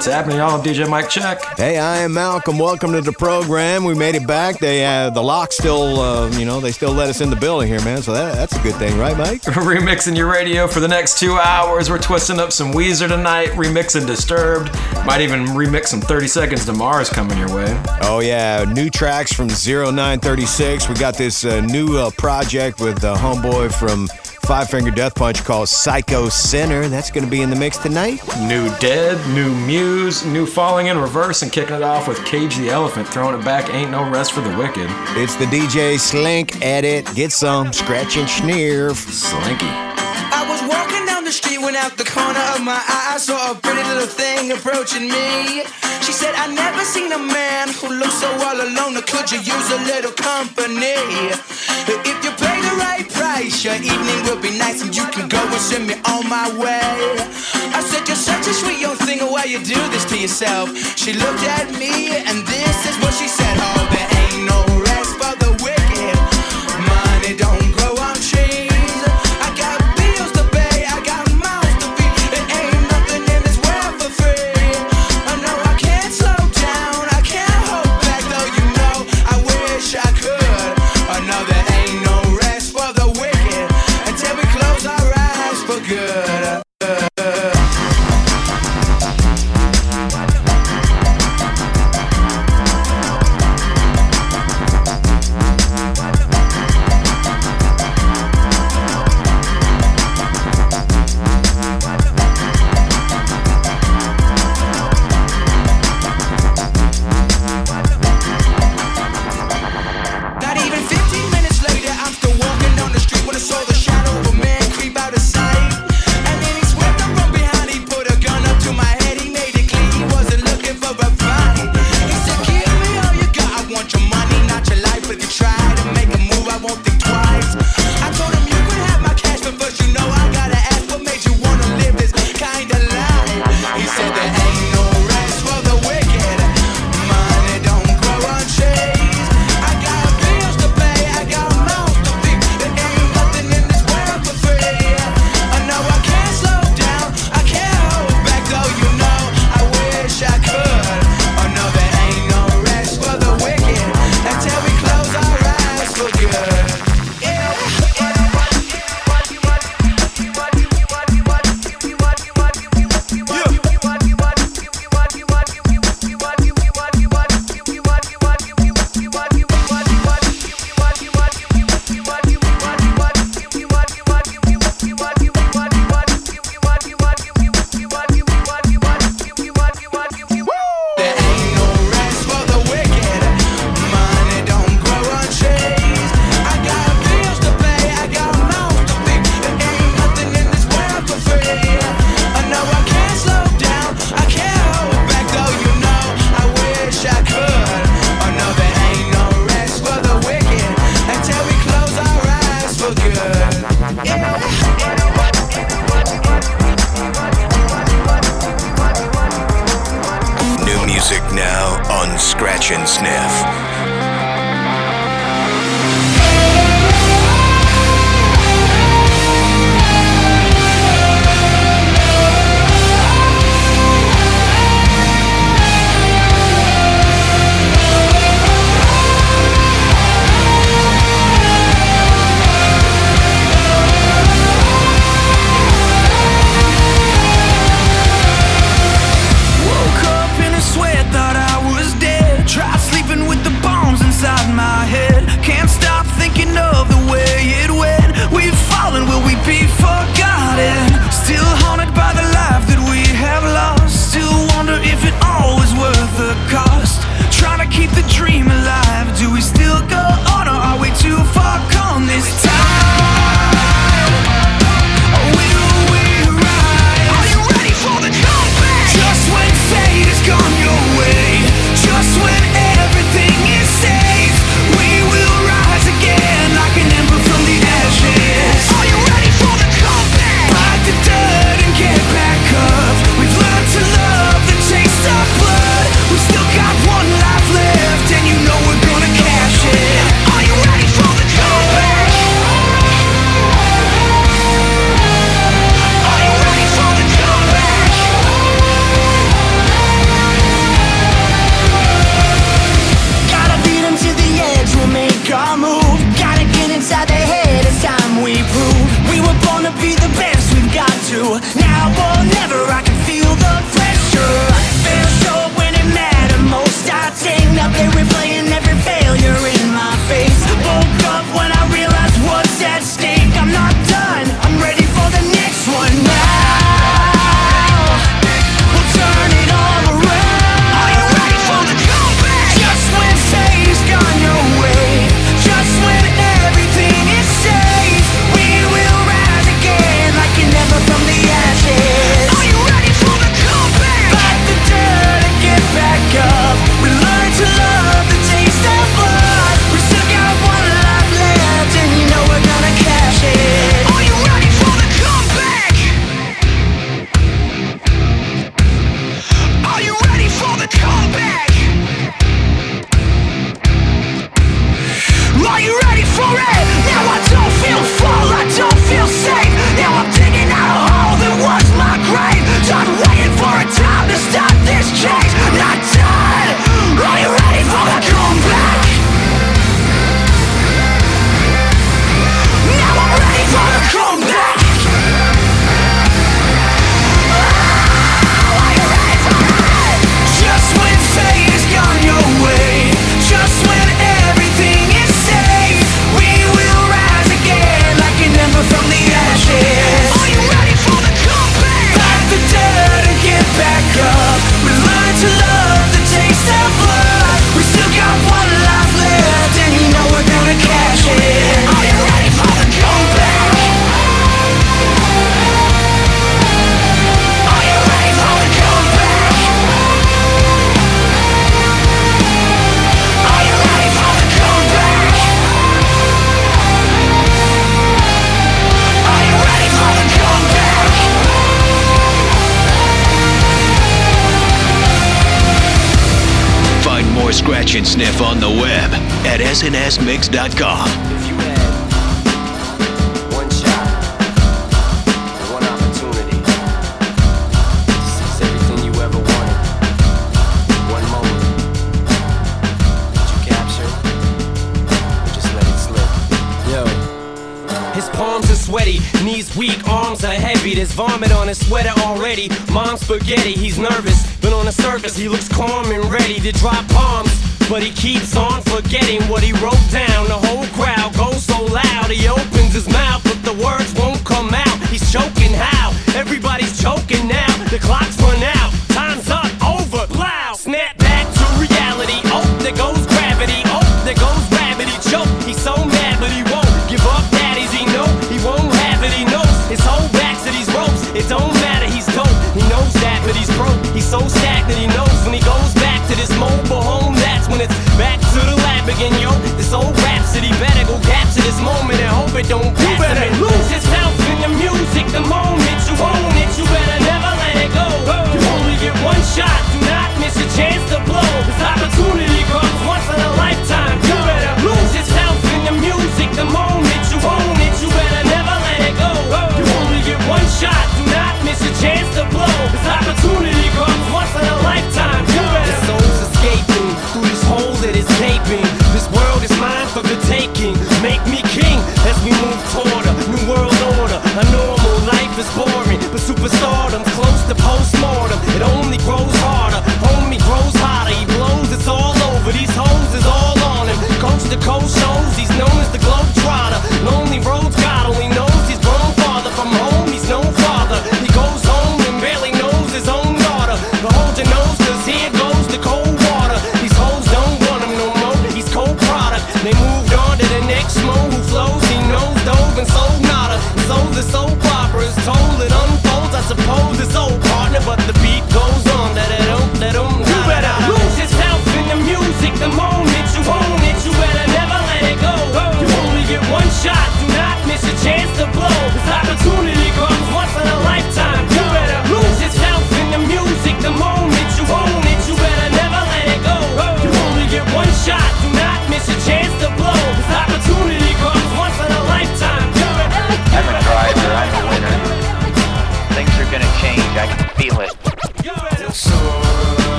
What's happening, y'all? I'm DJ Mike Check. Hey, I am Malcolm. Welcome to the program. We made it back. They uh, the lock still, uh, you know, they still let us in the building here, man. So that, that's a good thing, right, Mike? remixing your radio for the next two hours. We're twisting up some Weezer tonight, remixing Disturbed. Might even remix some 30 Seconds to Mars coming your way. Oh yeah, new tracks from 0936. We got this uh, new uh, project with uh, homeboy from Five Finger Death Punch called Psycho Sinner. That's going to be in the mix tonight. New Dead, new Muse, new Falling in Reverse, and kicking it off with Cage the Elephant, throwing it back, Ain't No Rest for the Wicked. It's the DJ Slink edit. Get some scratch and sniff. Slinky. I was walking down the street when out the corner of my eye I saw a pretty little thing approaching me. She said, I never seen a man who looks so all alone. Or could you use a little company? If you pay the right price, your evening will be nice and you can go and send me on my way. I said, You're such a sweet young thing, why you do this to yourself? She looked at me and this is what she said. Oh, there ain't no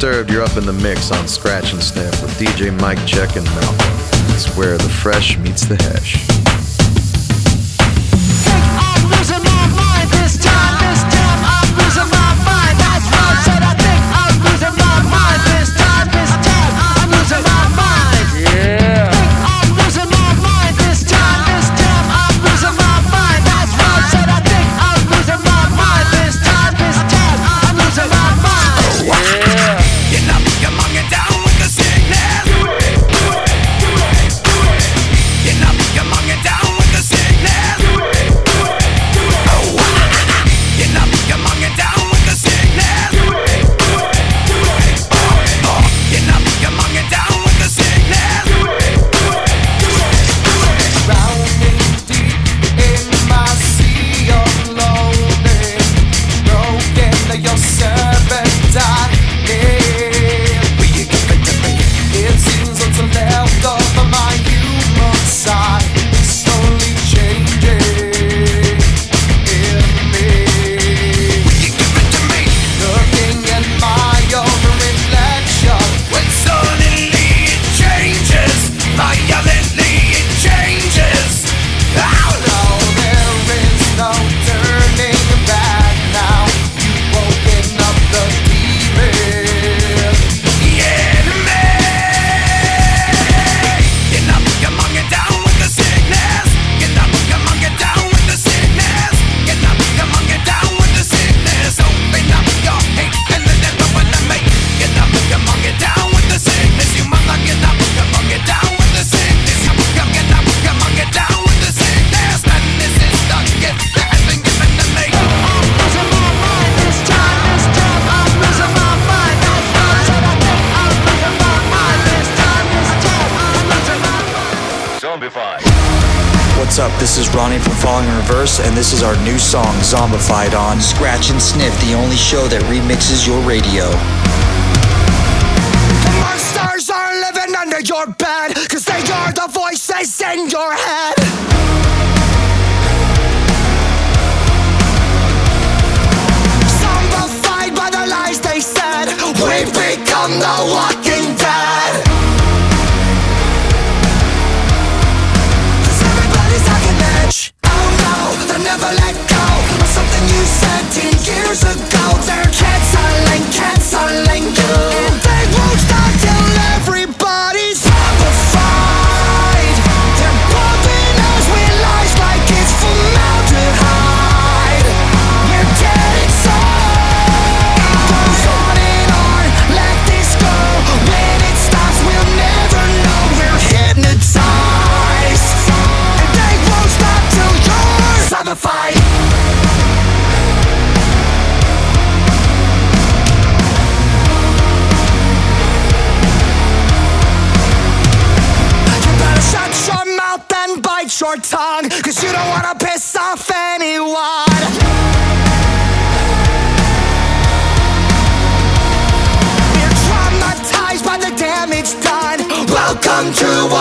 disturbed, you're up in the mix on Scratch and Sniff with DJ Mike Check and Malcolm. It's where the fresh meets the hash. This is Ronnie from Falling in Reverse, and this is our new song, Zombified, on Scratch and Sniff, the only show that remixes your radio. The monsters are living under your bed, cause they are the voices in your head. Zombified by the lies they said, we've become the walking let go of something you said years ago. They're canceling, canceling you.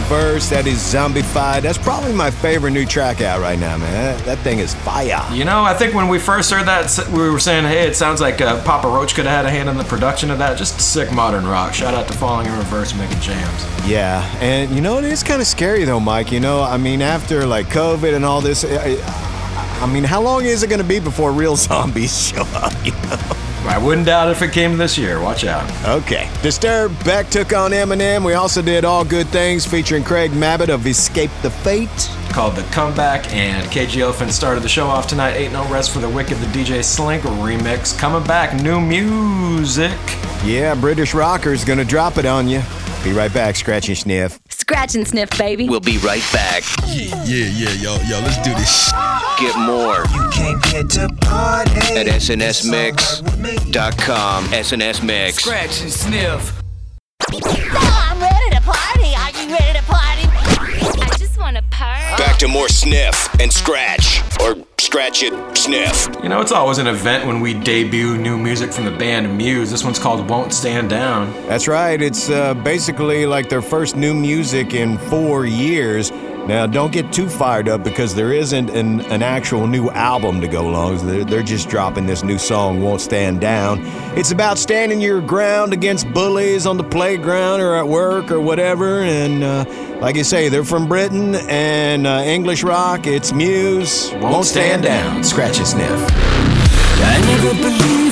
Reverse. That is Zombified. That's probably my favorite new track out right now, man. That, that thing is fire. You know, I think when we first heard that, we were saying, hey, it sounds like uh, Papa Roach could have had a hand in the production of that. Just sick modern rock. Shout out to Falling in Reverse making jams. Yeah, and you know it is kind of scary though, Mike. You know, I mean, after like COVID and all this, I, I mean, how long is it going to be before real zombies show up? You know. I wouldn't doubt if it came this year. Watch out. Okay. Disturbed, Beck took on Eminem. We also did All Good Things featuring Craig Mabbitt of Escape the Fate. Called The Comeback, and Cage the Elephant started the show off tonight. Ain't No Rest for the Wicked, the DJ Slink remix. Coming back, new music. Yeah, British Rocker's to drop it on you. Be right back, Scratch and Sniff. Scratch and sniff, baby. We'll be right back. Yeah, yeah, yeah, yo, yo, let's do this. Get more You can't get to party. at snsmix.com. SNS Mix. Scratch and sniff. I'm ready to party. Are you ready to party? Back to more sniff and scratch. Or scratch it, sniff. You know, it's always an event when we debut new music from the band Muse. This one's called Won't Stand Down. That's right. It's uh, basically like their first new music in four years. Now, don't get too fired up because there isn't an, an actual new album to go along. They're, they're just dropping this new song, Won't Stand Down. It's about standing your ground against bullies on the playground or at work or whatever. And uh, like you say, they're from Britain and uh, English rock. It's Muse. Won't Stand Down. Scratch and sniff.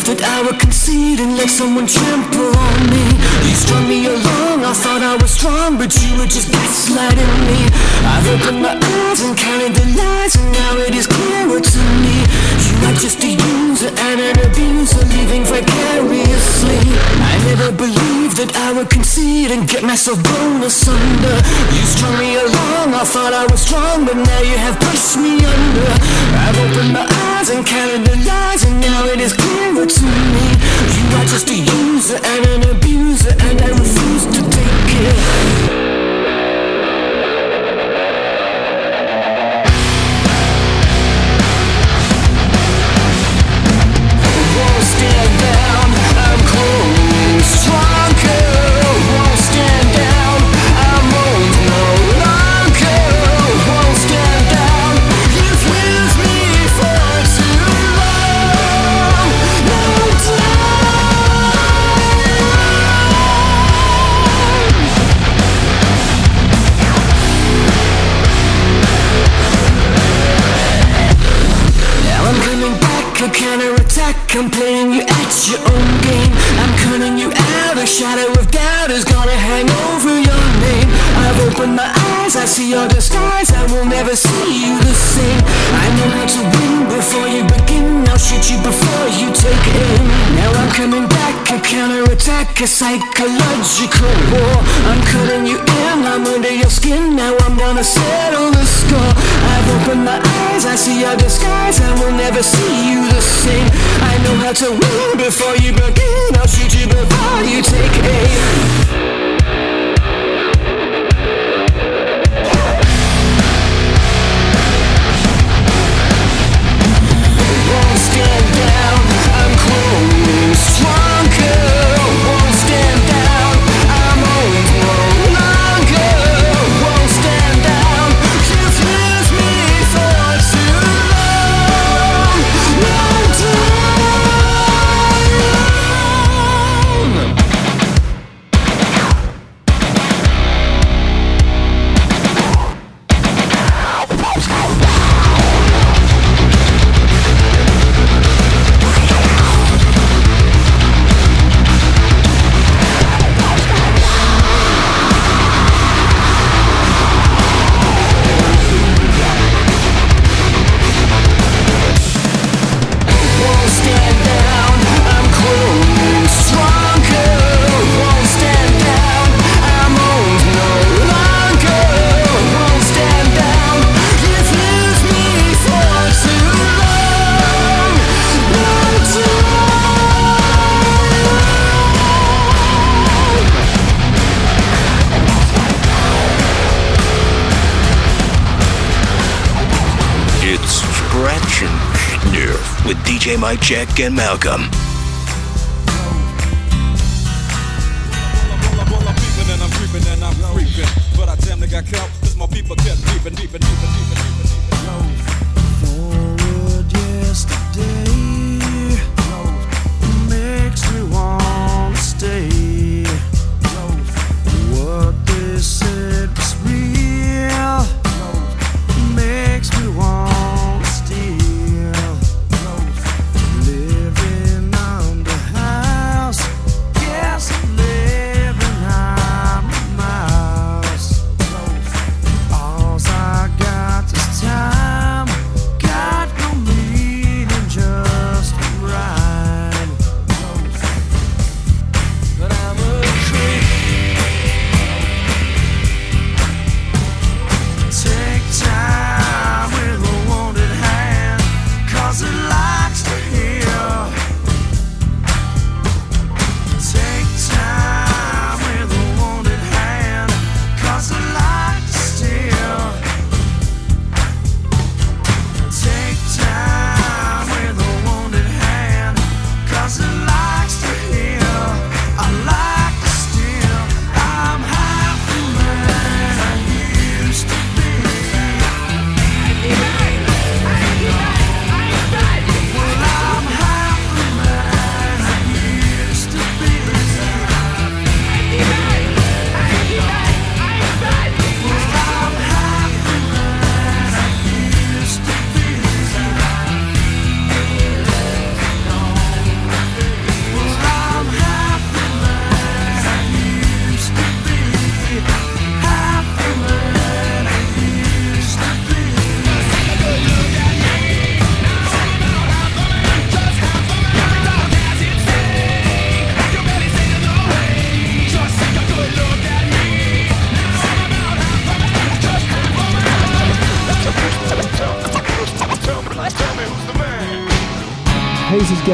That I would concede and let someone trample on me. You strung me along, I thought I was strong, but you were just gaslighting me. I've opened my eyes and counted the lies, and now it is clearer to me. You are just a user and an abuser, living vicariously. I never believed that I would concede and get myself blown asunder. You strung me along, I thought I was strong, but now you have pushed me under. I've opened my eyes and counted the lies, and now it is clearer to me. You are just a user and an abuser, and I refuse to take it. Back, a counterattack. I'm playing you at your own game. I'm cutting you out. A shadow of doubt is gonna hang over your name. I've opened my eyes, I see your disguise. I will never see you the same. I know how to win before you begin. I'll shoot you before you take aim. Now I'm coming back, a counterattack, a psychological war. I'm cutting you in, I'm under your skin. Now I'm gonna settle the score. I've opened my eyes, I see your disguise. I will never see you the same. I know how to win before you begin. I'll shoot you before you take aim. Won't stand down, I'm cold, Check and Malcolm.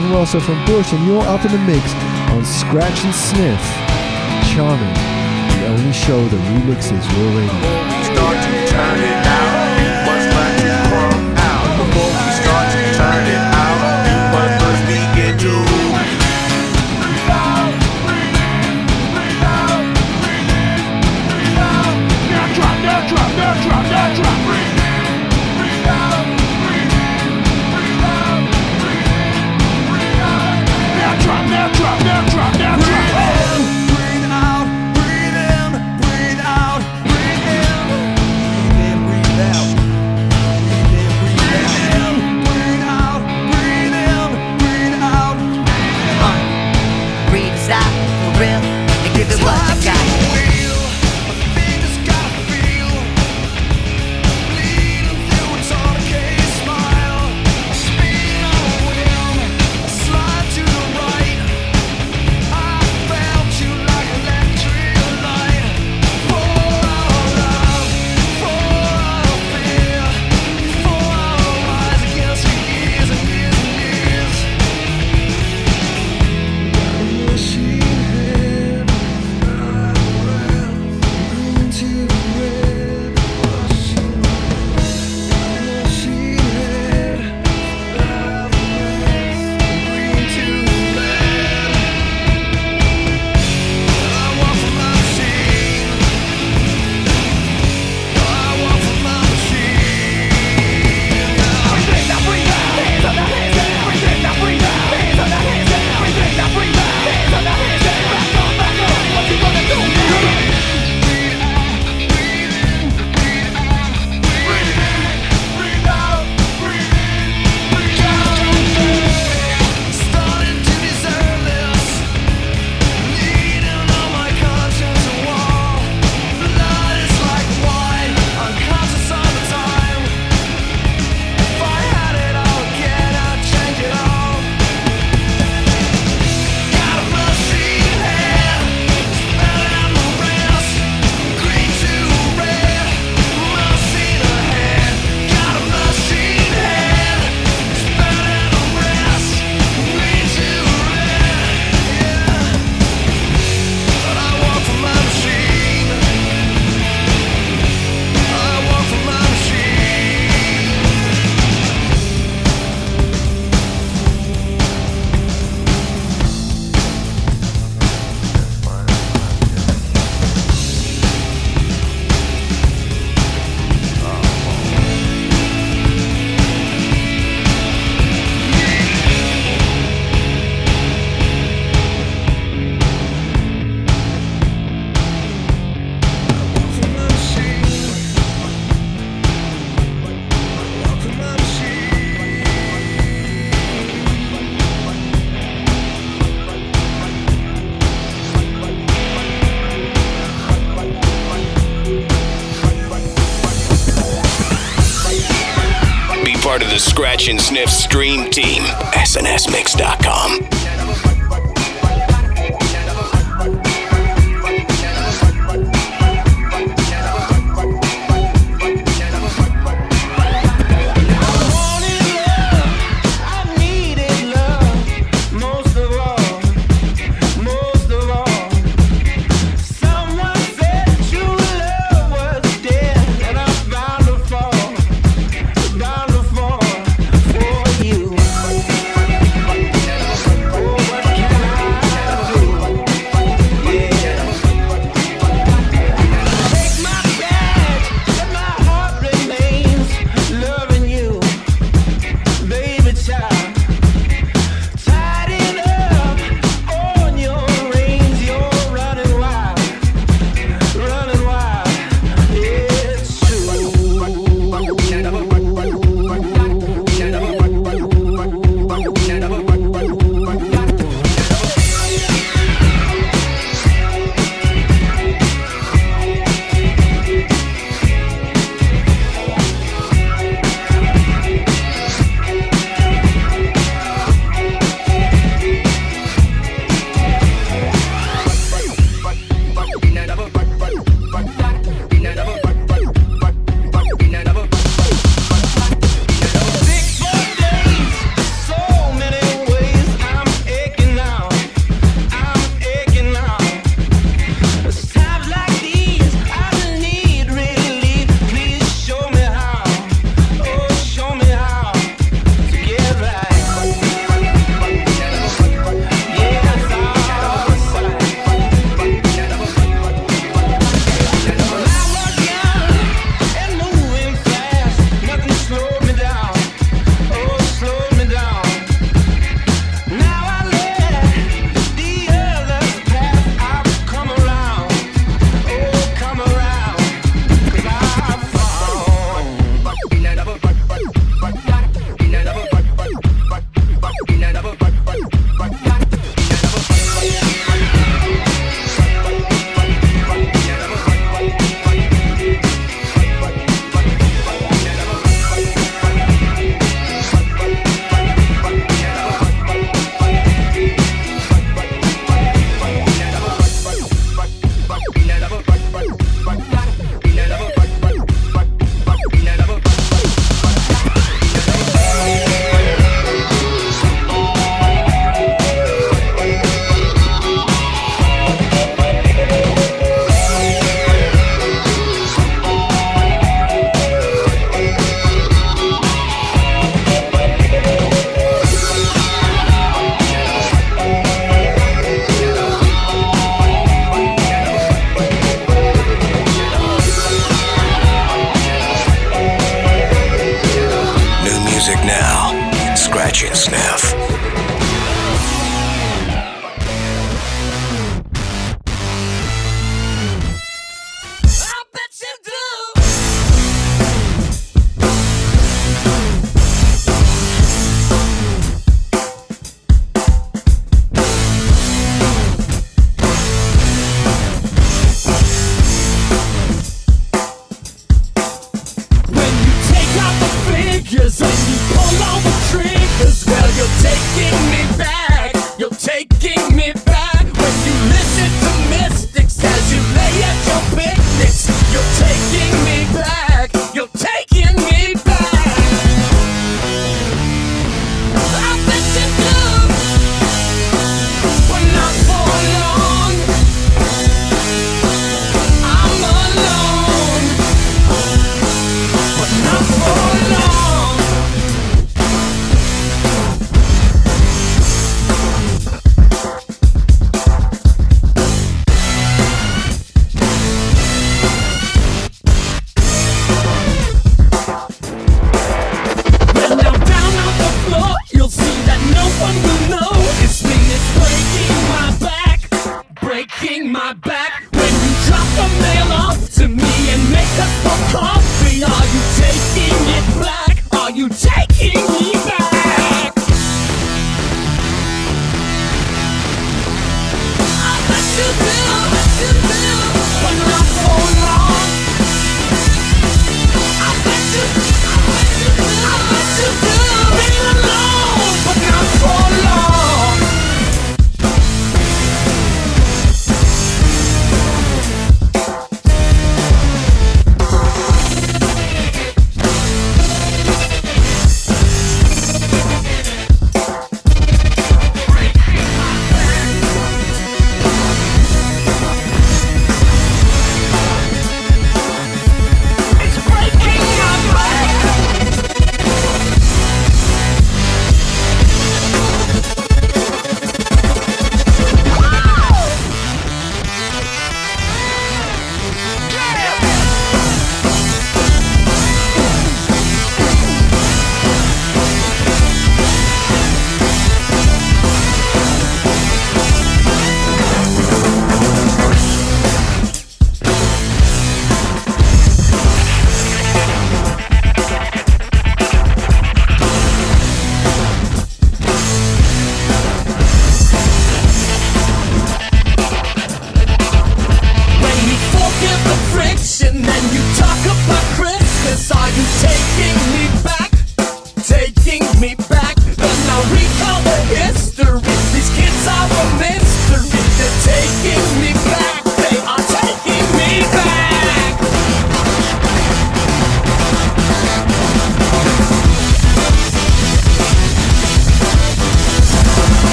John Russell from Bush, and you're up in the mix on Scratch and Sniff. Charming, the only show that remixes your radio.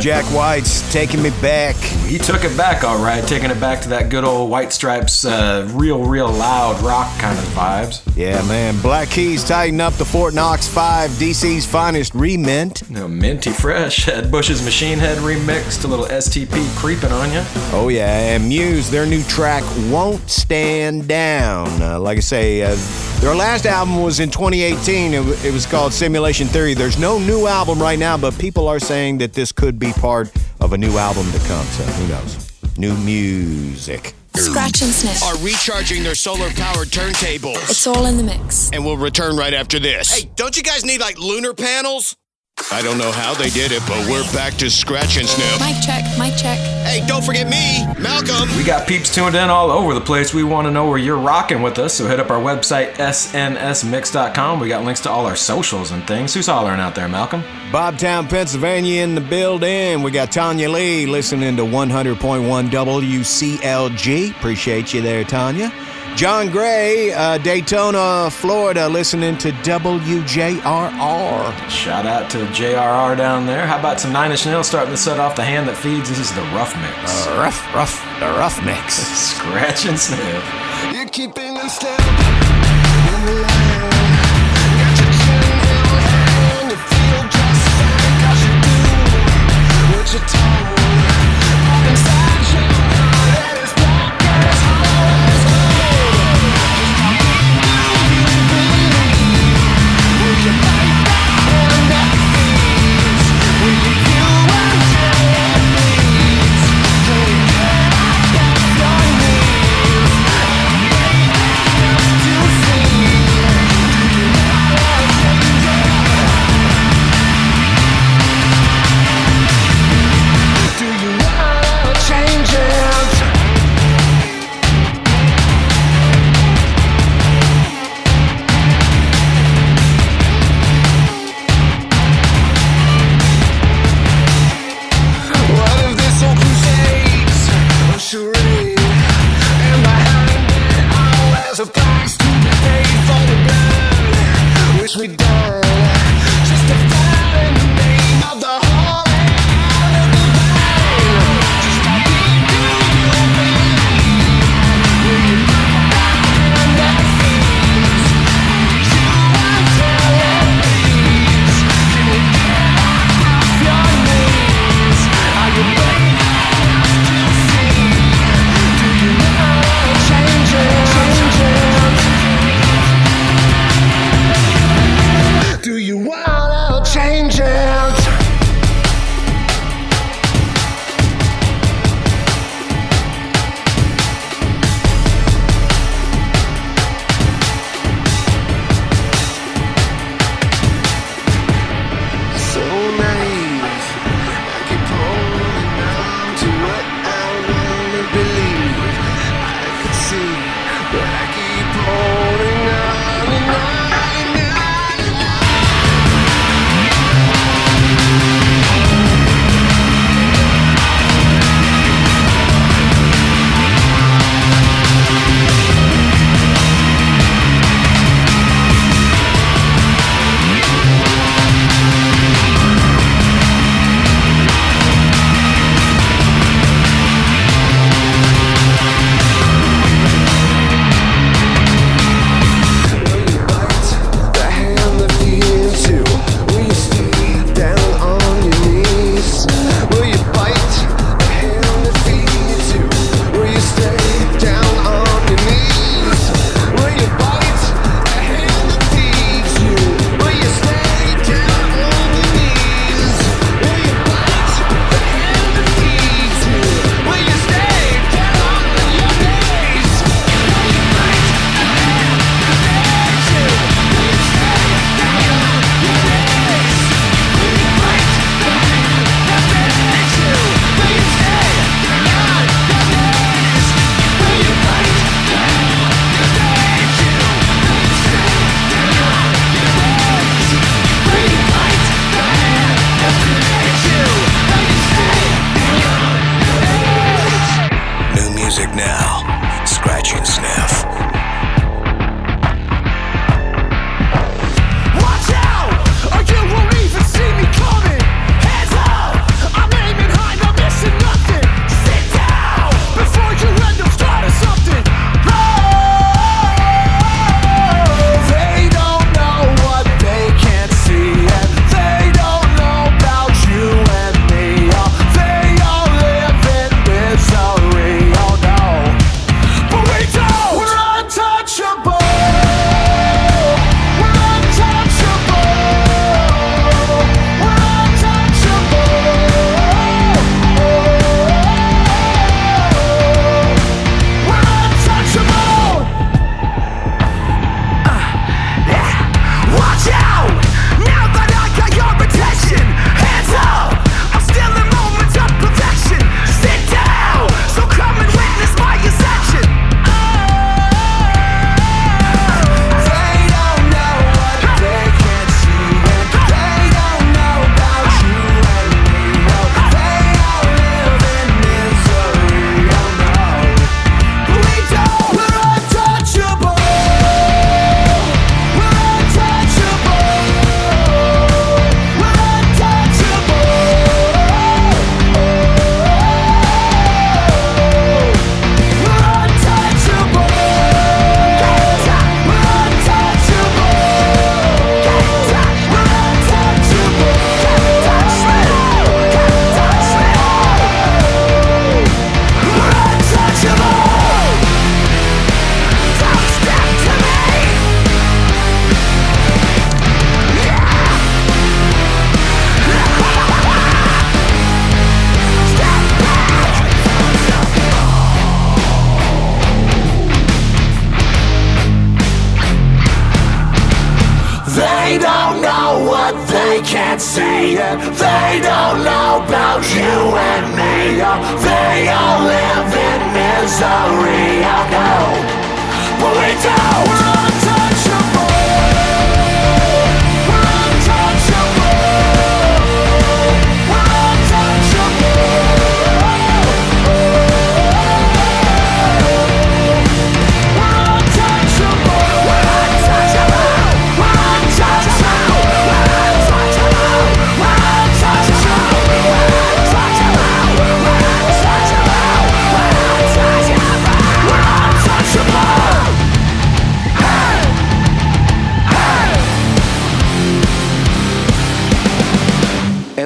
Jack White's taking me back. He took it back, all right, taking it back to that good old White Stripes, uh, real, real loud rock kind of vibes. Yeah, man. Black Keys tighten up the Fort Knox 5, DC's finest remint. No, minty fresh. Ed Bush's Machine Head remixed, a little STP creeping on you. Oh, yeah. And Muse, their new track, Won't Stand Down. Uh, like I say, uh, their last album was in 2018. It, it was called Simulation Theory. There's no new album right now, but people are saying that this could be part of a new album to come. So who knows? New music. Scratch and sniff. Are recharging their solar powered turntables. It's all in the mix. And we'll return right after this. Hey, don't you guys need like lunar panels? I don't know how they did it, but we're back to scratch and sniff. Mic check, mic check. Hey, don't forget me, Malcolm. We got peeps tuned in all over the place. We want to know where you're rocking with us, so hit up our website, snsmix.com. We got links to all our socials and things. Who's hollering out there, Malcolm? Bobtown, Pennsylvania in the building. We got Tanya Lee listening to 100.1 WCLG. Appreciate you there, Tanya. John Gray, uh, Daytona, Florida, listening to WJRR. Shout out to JRR down there. How about some Nine Inch Nails starting to set off the hand that feeds? This is the rough mix. Rough, rough, the rough mix. Scratch and sniff. You're keeping them step.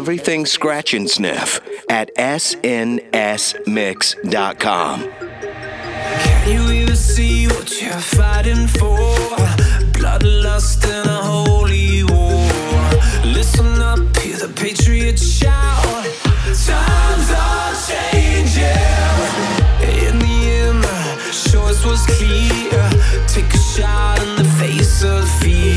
everything scratch and sniff at snsmix.com. Can you even see what you're fighting for? Bloodlust and a holy war. Listen up, hear the patriots shout. Times are changing. In the end, choice was clear. Take a shot in the face of fear.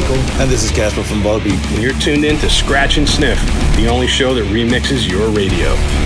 Michael. And this is Kaspar from Volbeat. And you're tuned in to Scratch and Sniff, the only show that remixes your radio.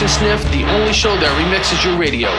And Sniff, the only show that remixes your radio.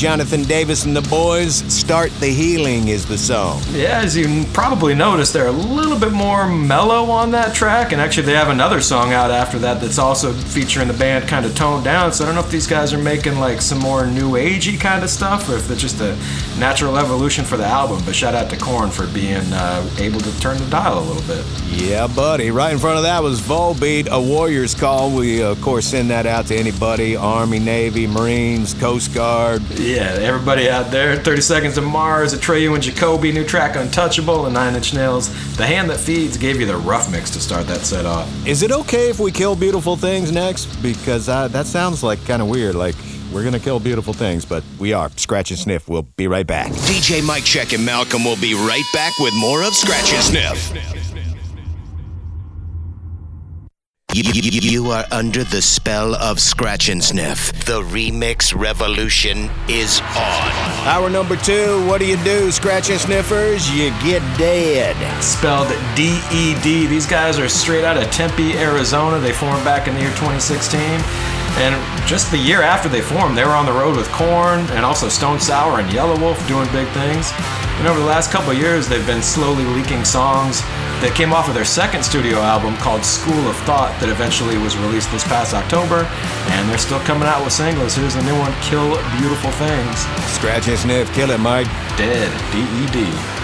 Jonathan Davis and the boys. Start the Healing is the song. Yeah, as you probably noticed, they're a little bit more mellow on that track, and actually they have another song out after that that's also featuring the band kind of toned down. So I don't know if these guys are making like some more new agey kind of stuff, or if it's just a natural evolution for the album. But shout out to Korn for being uh, able to turn the dial a little bit. Yeah, buddy. Right in front of that was Volbeat, a Warrior's Call. We, of course, send that out to anybody Army, Navy, Marines, Coast Guard. Yeah, everybody out there. 30 Seconds to Mars, Atreyu and Jacoby, new track Untouchable, and Nine Inch Nails. The Hand That Feeds gave you the rough mix to start that set off. Is it okay if we kill beautiful things next? Because uh, that sounds like kind of weird. Like we're gonna kill beautiful things, but we are. Scratch and Sniff. We'll be right back. DJ Mike Check and Malcolm will be right back with more of Scratch and Sniff. You, you- you are under the spell of Scratch and Sniff. The remix revolution is on. Hour number two. What do you do, Scratch and Sniffers? You get dead. Spelled D E D. These guys are straight out of Tempe, Arizona. They formed back in the year 2016. And just the year after they formed, they were on the road with Korn and also Stone Sour and Yelawolf doing big things. And over the last couple of years, they've been slowly leaking songs that came off of their second studio album called School of Thought that eventually was released this past October. And they're still coming out with singles. Here's a new one, Kill Beautiful Things. Scratch and Sniff. Kill it, Mike. Dead. D E D.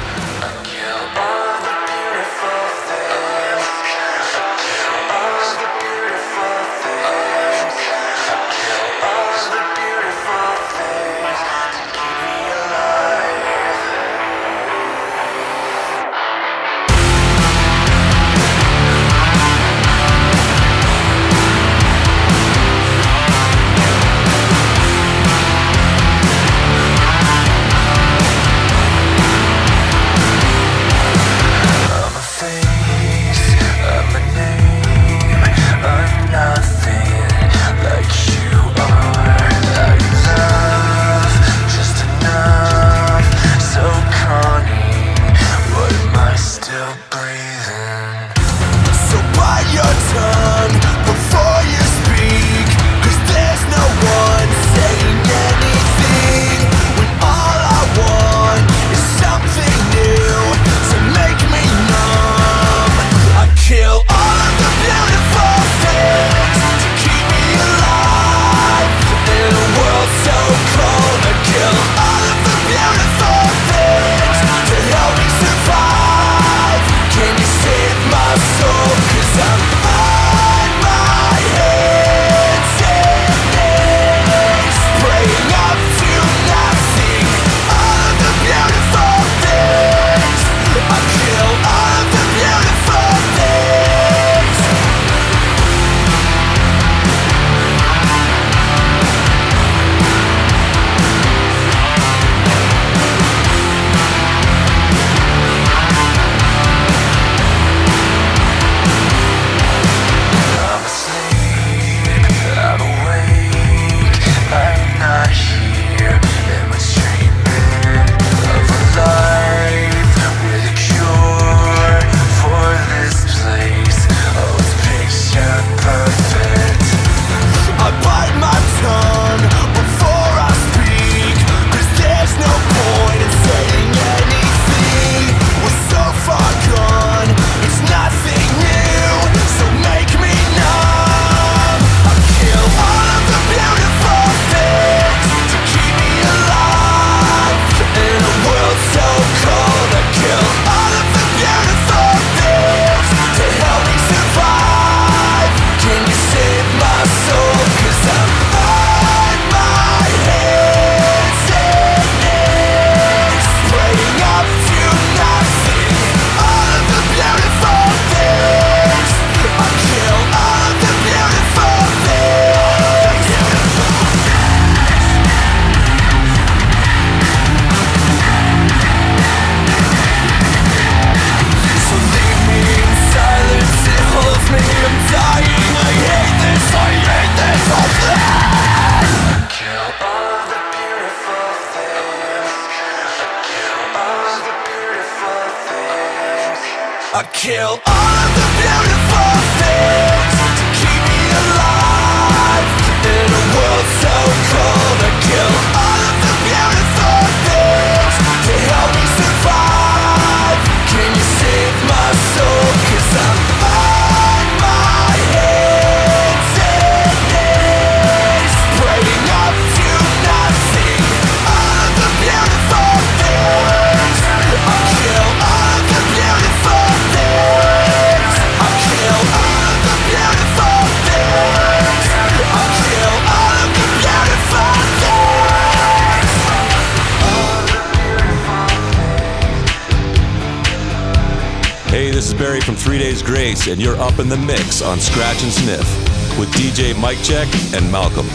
And you're up in the mix on Scratch and Sniff with DJ Mike Check and Malcolm.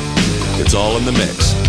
It's all in the mix.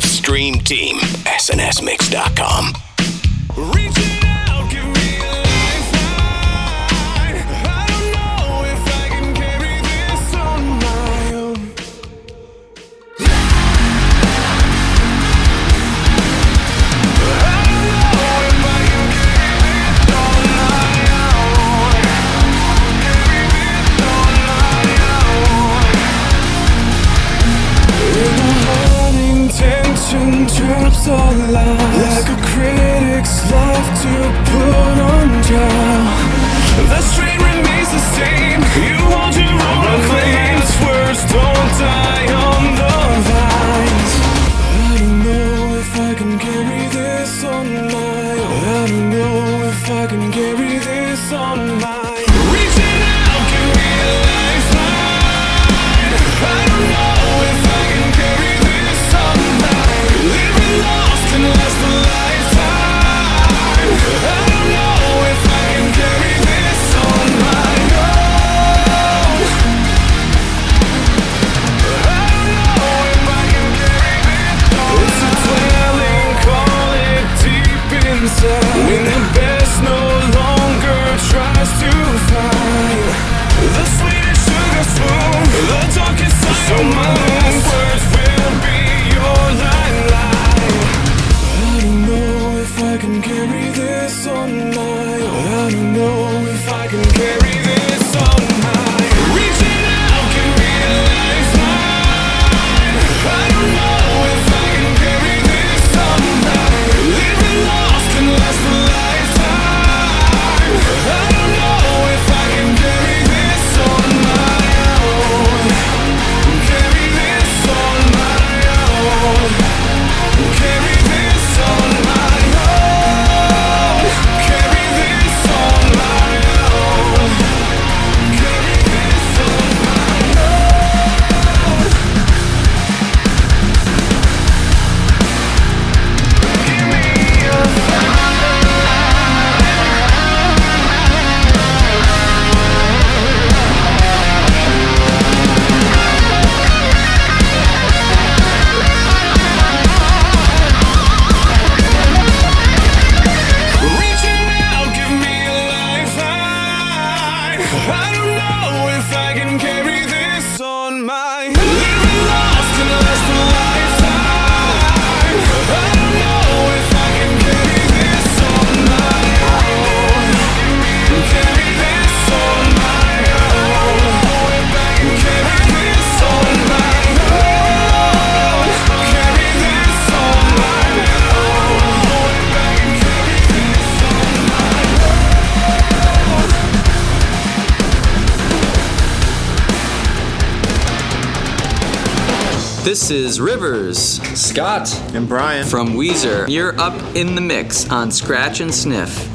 live stream Brian. From Weezer, you're up in the mix on Scratch and Sniff.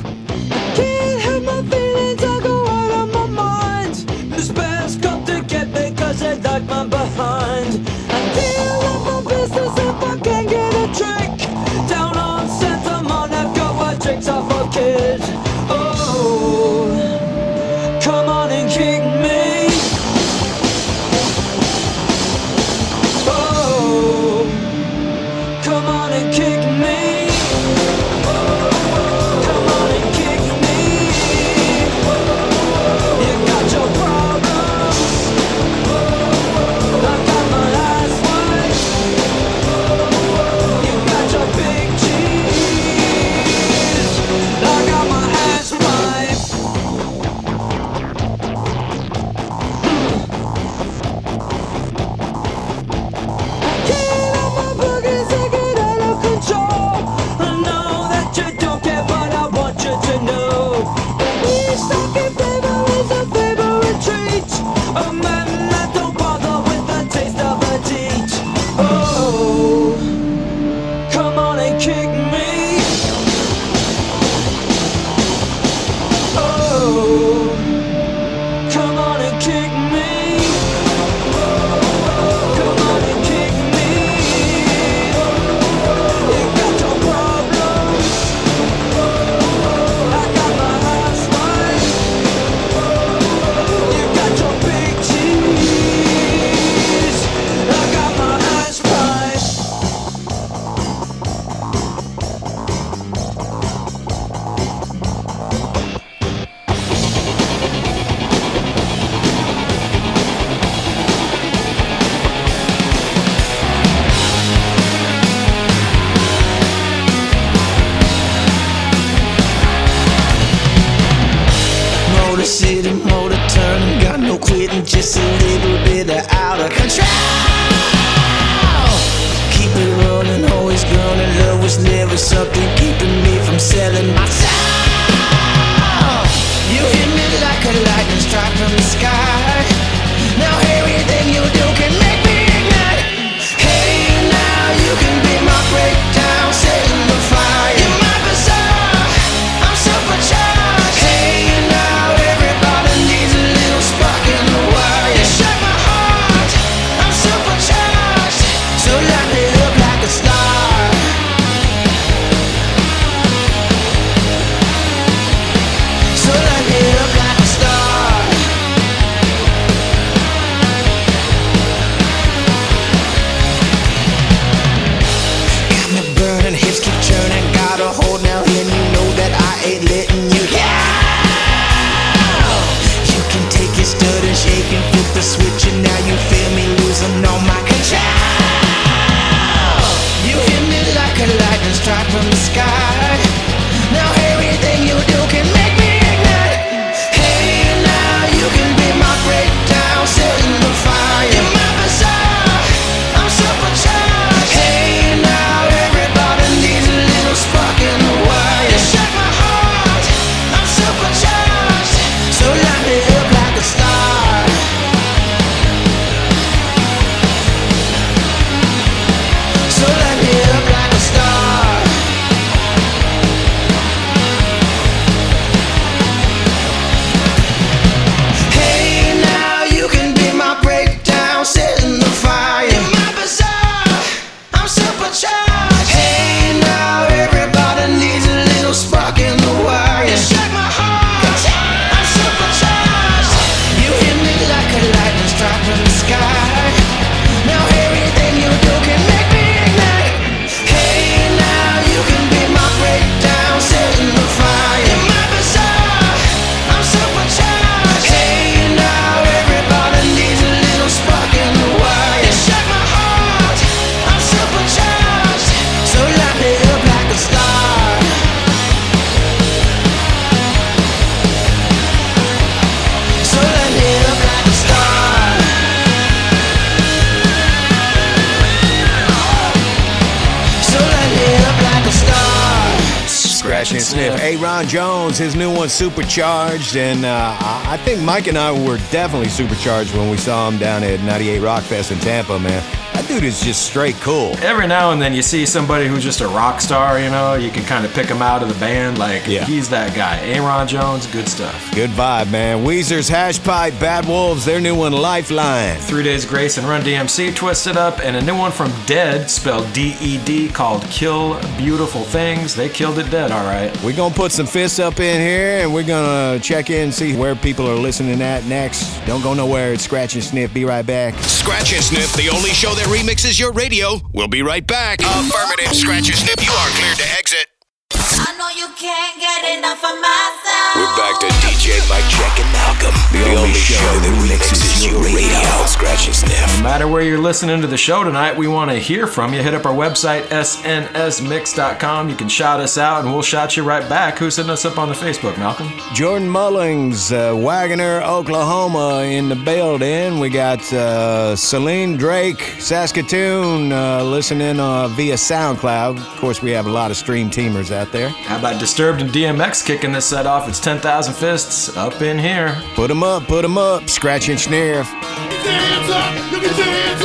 Sniff. Yeah. Ayron Jones, his new one, Supercharged. And uh, I think Mike and I were definitely supercharged when we saw him down at 98 Rock Fest in Tampa, man dude is just straight cool. Every now and then you see somebody who's just a rock star, you know, you can kind of pick him out of the band. Like, Yeah. he's that guy. Ayron Jones, good stuff. Good vibe, man. Weezer's Hash Pipe, Bad Wolves, their new one, Lifeline. Three Days Grace and Run DMC twisted up, and a new one from Dead, spelled D E D, called Kill Beautiful Things. They killed it dead, all right. We're gonna put some fists up in here and we're gonna check in and see where people are listening at next. Don't go nowhere. It's Scratch and Sniff. Be right back. Scratch and Sniff, the only show that remixes your radio. We'll be right back. Affirmative, Scratch and Sniff. You are cleared to exit. I know you can't get enough of my sound. We're back to DJ Mike Check and Malcolm, the, only, show that remixes your radio. Scratch and Sniff. No matter where you're listening to the show tonight, we want to hear from you. Hit up our website, snsmix.com. You can shout us out, and we'll shout you right back. Who's hitting us up on the Facebook, Malcolm? Jordan Mullings, uh, Wagoner, Oklahoma, in the building. We got uh, Celine Drake, Saskatoon, uh, listening uh, via SoundCloud. Of course, we have a lot of stream teamers out there. How about Disturbed and DMX kicking this set off? It's 10,000 Fists up in here. Put 'em up, put 'em up. Scratch and Sniff. hands up, you get your hands up,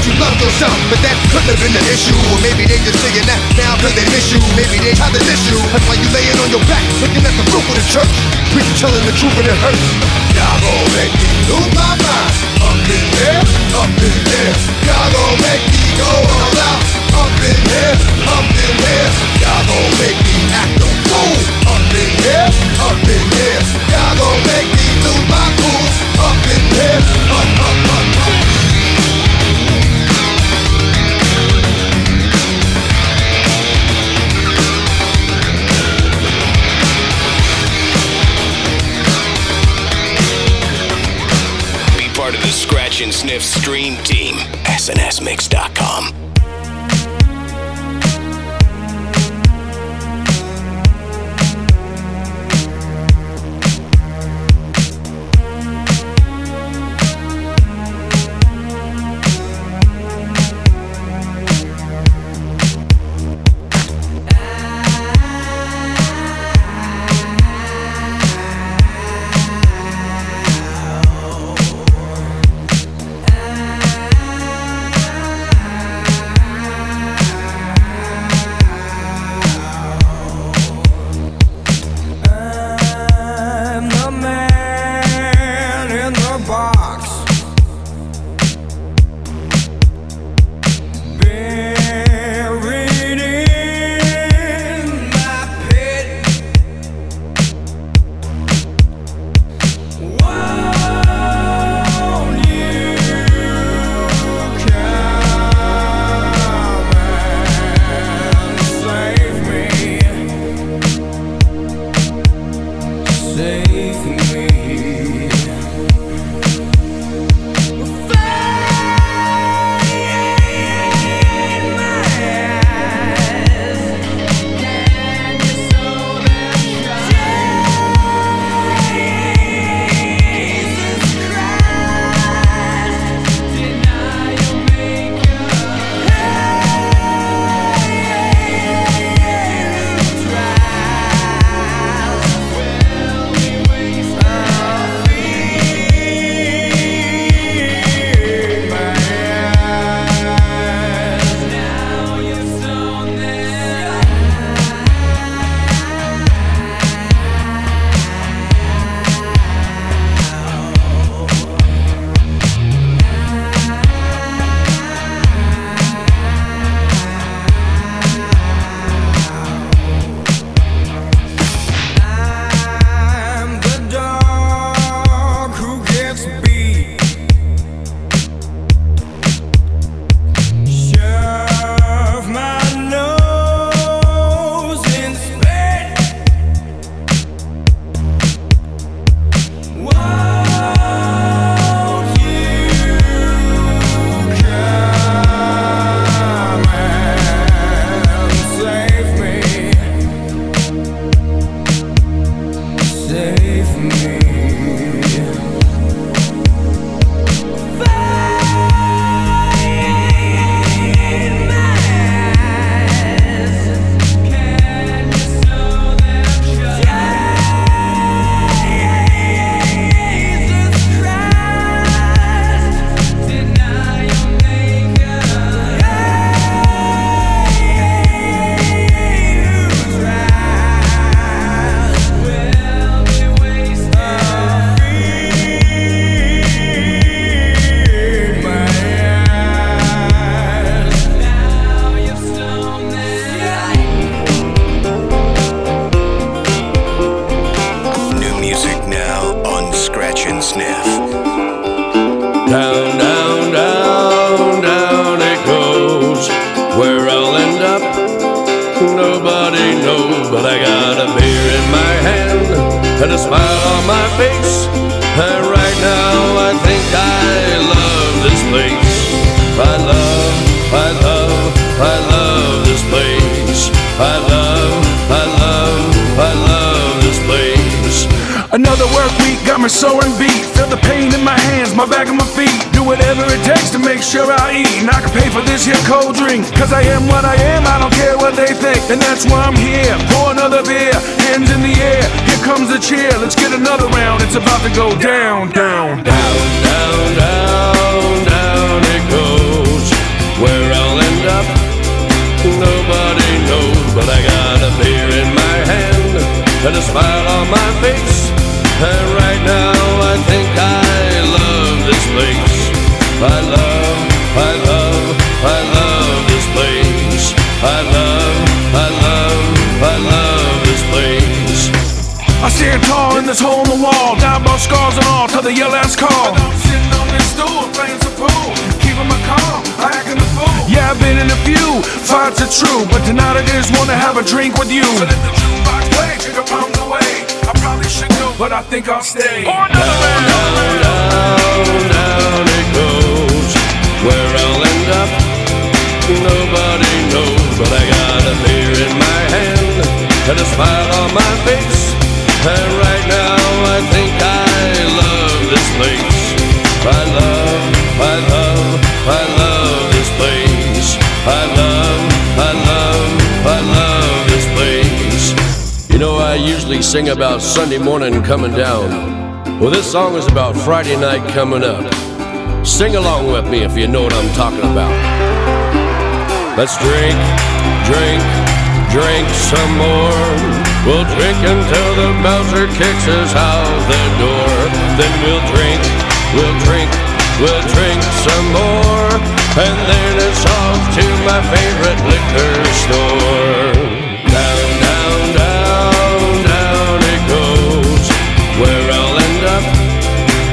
thought you loved yourself, but that couldn't have been the issue. Or maybe they just saying that now cause they miss you. Maybe they tried to diss you. That's why you laying on your back, looking at the roof of the church. Preacher telling the truth and it hurts. Y'all gon' make me lose my mind. Up in here, up in here. Y'all gon' make me go all out. Up in here, up in here. Y'all gon' make me act a fool. Up in here, up in here. Y'all gon' make me lose my cool. Up in here, up, up, up, up. Sniff stream team. SNSMix.com. nobody knows. But I got a beer in my hand and a smile on my face. And right now, I think I love this place. I love, I love, I love this place. I love, I love, I love this place. I stand tall in this hole in the wall. Down about scars and all till the yell ass call. Been in a few fights are true. But tonight I just wanna have a drink with you. So let the jukebox play, take a pound away. I probably should go, but I think I'll stay. Oh, For another round. down, down it goes. Where I'll end up, nobody knows. But I got a beer in my hand and a smile on my face. And right now, I think I love this place. I love, I love, I love this place. I love, I love, I love this place. You know, I usually sing about Sunday morning coming down. Well, this song is about Friday night coming up. Sing along with me if you know what I'm talking about. Let's drink, drink, drink some more. We'll drink until the bouncer kicks us out the door. Then we'll drink, we'll drink, we'll drink some more. And then it's off to my favorite liquor store. Down, down, down, down it goes. Where I'll end up,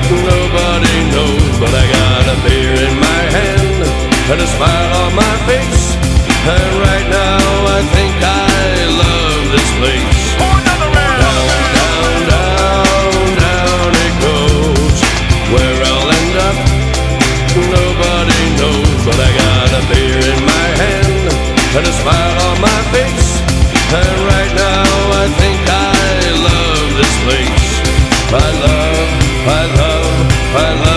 nobody knows. But I got a beer in my hand and a smile on my face. And right now I think I love this place. and a smile on my face. And right now I think I love this place. I love, I love, I love.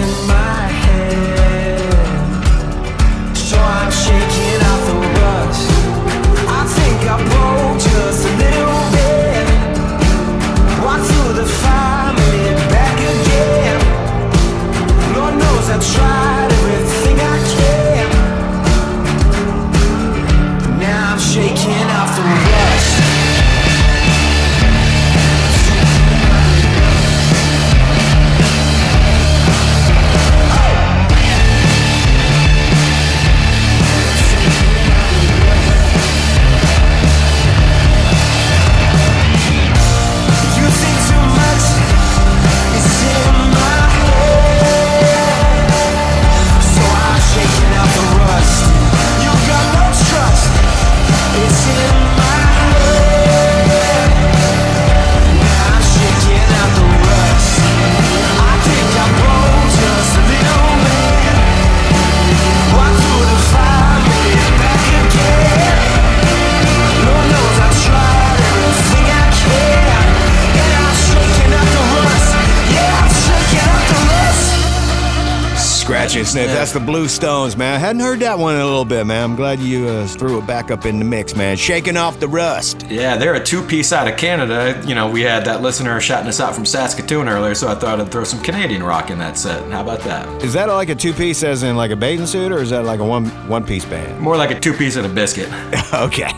in my Stones, man. I hadn't heard that one in a little bit, man. I'm glad you uh, threw it back up in the mix, man. Shaking off the rust. Yeah, they're a two piece out of Canada. You know, we had that listener shouting us out from Saskatoon earlier, so I thought I'd throw some Canadian rock in that set. How about that? Is that like a two piece, as in like a bathing suit, or is that like a one one piece band? More like a two piece and a biscuit. okay.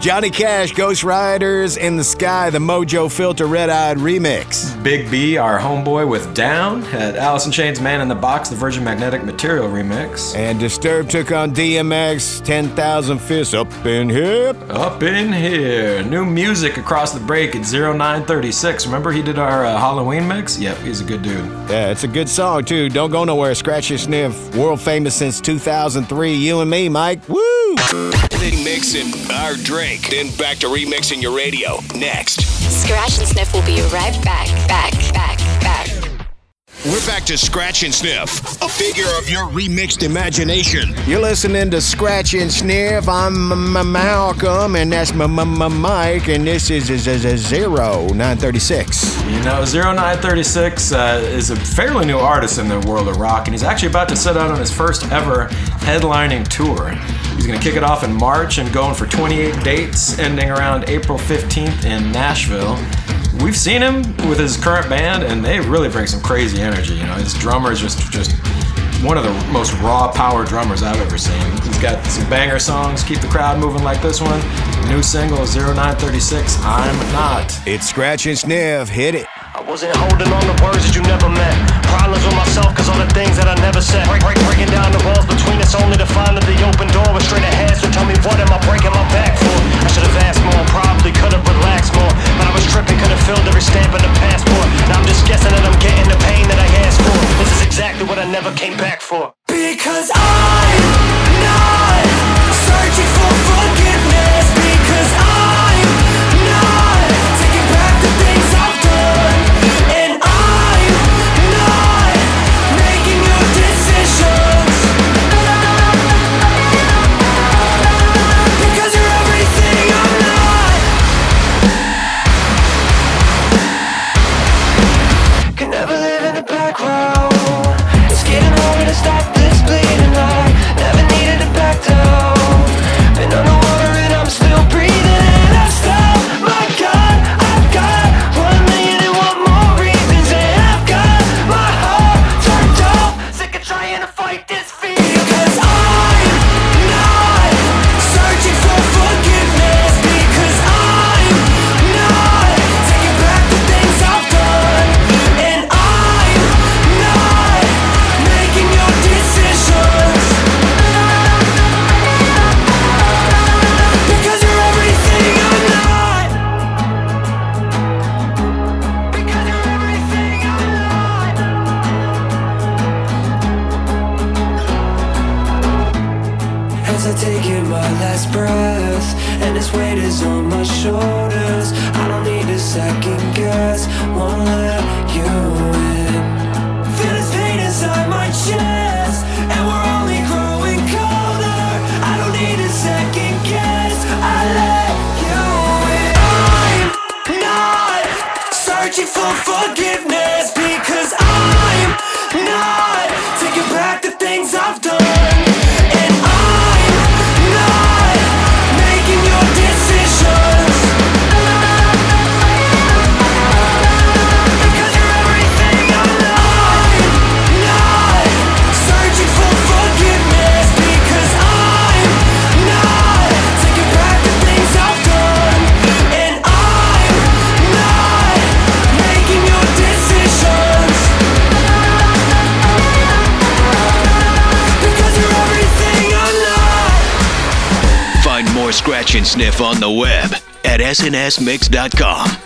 Johnny Cash, Ghost Riders in the Sky, the Mojo Filter Red Eyed remix. Big B, our homeboy with Down, had Alice in Chains Man in the Box, the Virgin Magnetic Material remix. And Disturbed took on DMX, 10,000 Fists Up in Here. Up in here. New music across the break at 0936. Remember he did our uh, Halloween mix? Yep, he's a good dude. Yeah, it's a good song too. Don't go nowhere. Scratch your sniff. World famous since 2003. You and me, Mike. Woo! Mixing our drink, then back to remixing your radio. Next. Scratch and Sniff will be right back, back, back, back. We're back to Scratch and Sniff, a figure of your remixed imagination. You're listening to Scratch and Sniff. I'm Malcolm, and that's M- M- Mike, and this is is- is- is zero nine thirty six. You know, 0936 uh, is a fairly new artist in the world of rock, and he's actually about to set out on his first ever headlining tour. He's going to kick it off in March and going for 28 dates, ending around April 15th in Nashville. We've seen him with his current band, and they really bring some crazy energy. You know, his drummer is just just one of the most raw power drummers I've ever seen. He's got some banger songs, keep the crowd moving like this one. New single 0936, I'm Not. It's Scratch and Sniff. Hit it. I wasn't holding on to words that you never meant. Problems with myself cause all the things that I never said. Break, break, breaking down the walls between us only to find that the open door was straight ahead. So tell me what am I breaking my back for? I should have asked more, probably could have relaxed more. But I was tripping, could have filled every stamp in the passport. Now I'm just guessing that I'm getting the pain that I asked for. This is exactly what I never came back for. Because I'm snsmix.com.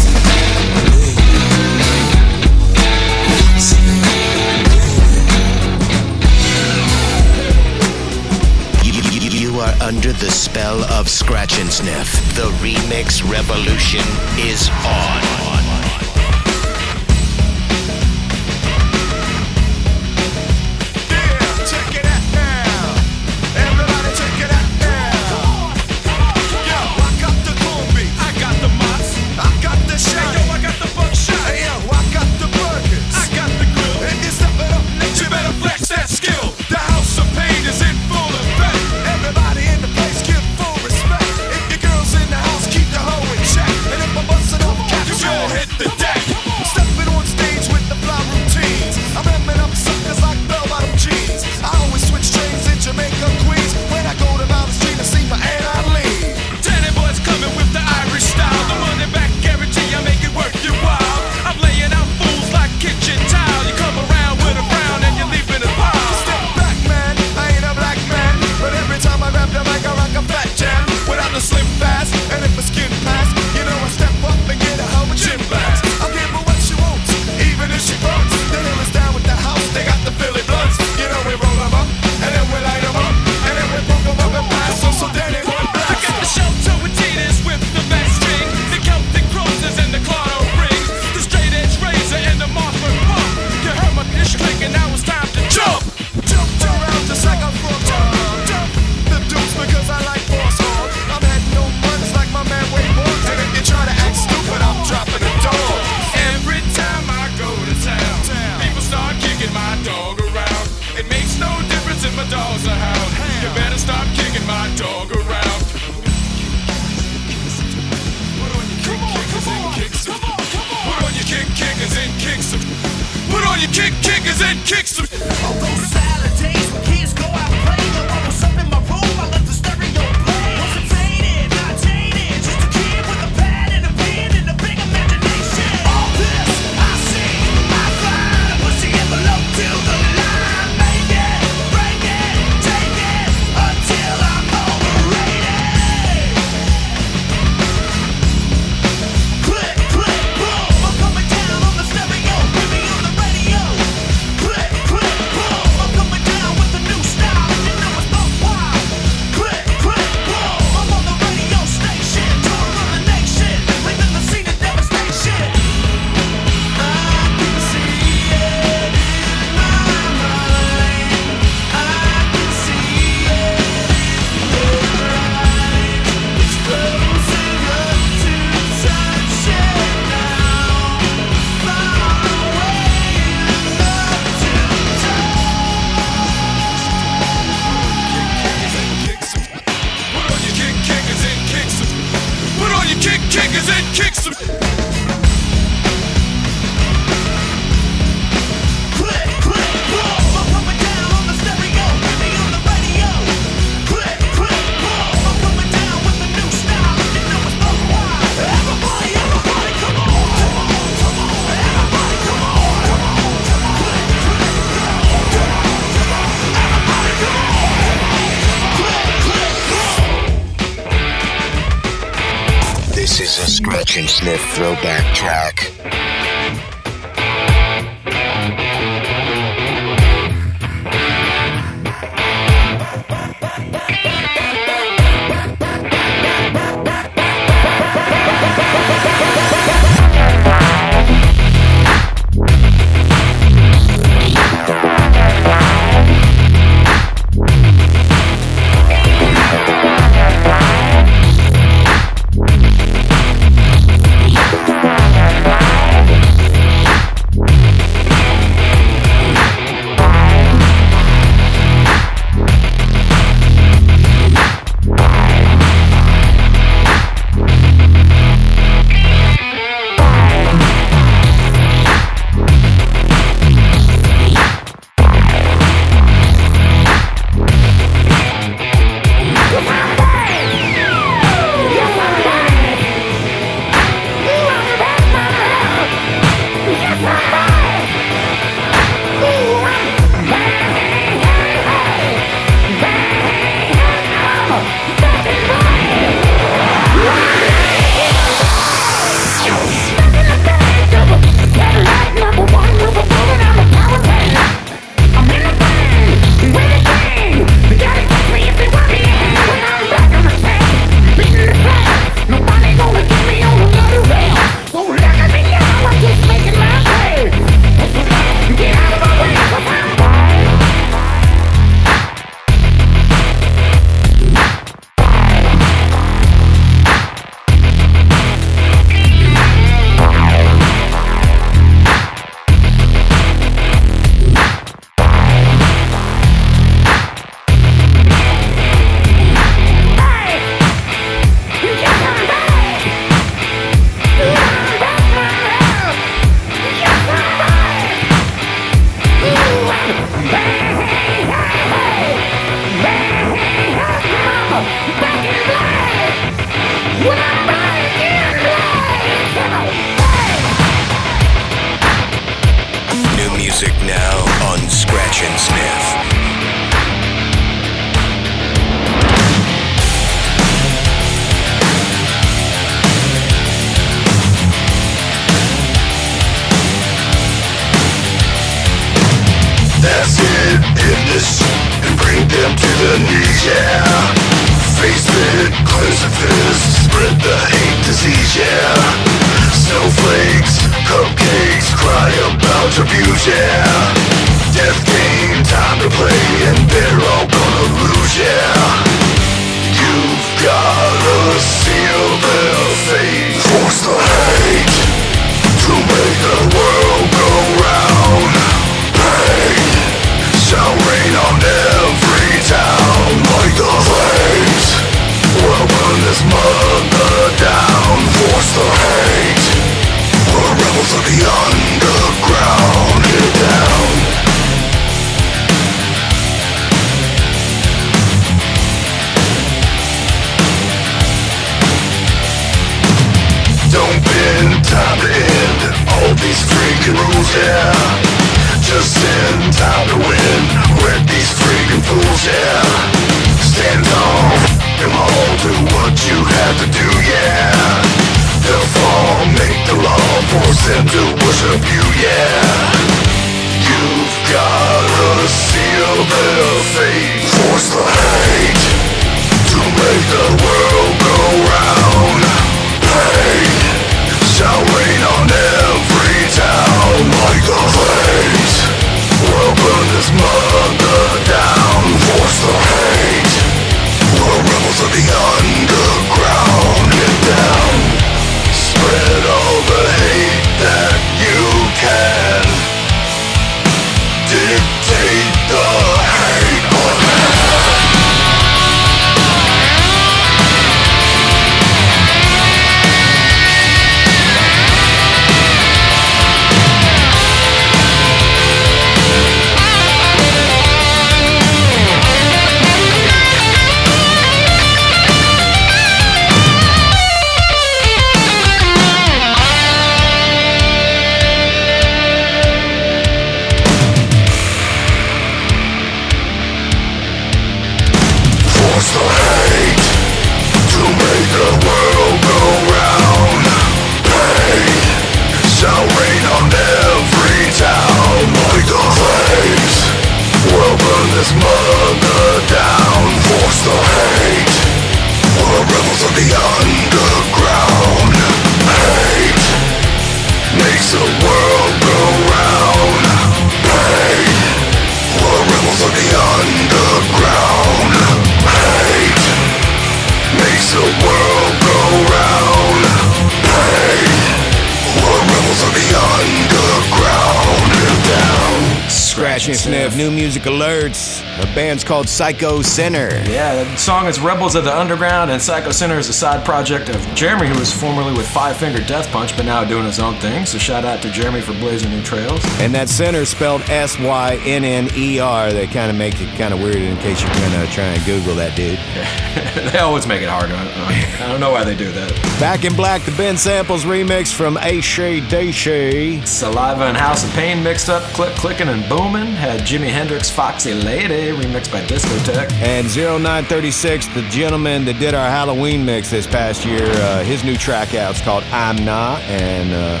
band's called Psycho Synner. Yeah, the song is Rebels of the Underground, and Psycho Synner is a side project of Jeremy, who was formerly with Five Finger Death Punch, but now doing his own thing. So shout out to Jeremy for blazing new trails. And that Synner spelled S Y N N E R. That kind of makes it kind of weird in case you're going to try and Google that dude. they always make it hard. I don't know why they do that. Back in Black, the Ben Samples remix from Ashay Daishay. Saliva and House of Pain mixed up, click clicking and booming. Had Jimi Hendrix Foxy Lady remixed by Discotech. And 0936, the gentleman that did our Halloween mix this past year, uh, his new track out's called I'm Not. And uh,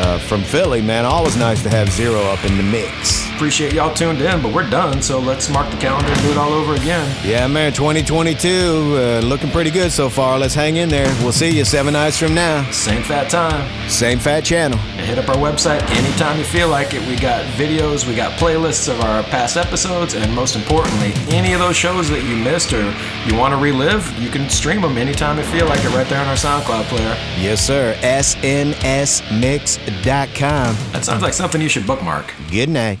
uh, from Philly, man, always nice to have Zero up in the mix. Appreciate y'all tuned in, but we're done, so let's mark the calendar and do it all over again. Yeah, man, 2022, uh, looking pretty good so far. Let's hang in there. We'll see you seven nights from now. Same fat time. Same fat channel. And hit up our website anytime you feel like it. We got videos, we got playlists of our past episodes, and most importantly, any of those shows that you missed or you want to relive, you can stream them anytime you feel like it right there on our SoundCloud player. Yes, sir. SNSMix.com. That sounds like something you should bookmark. Good night.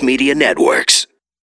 Media Networks.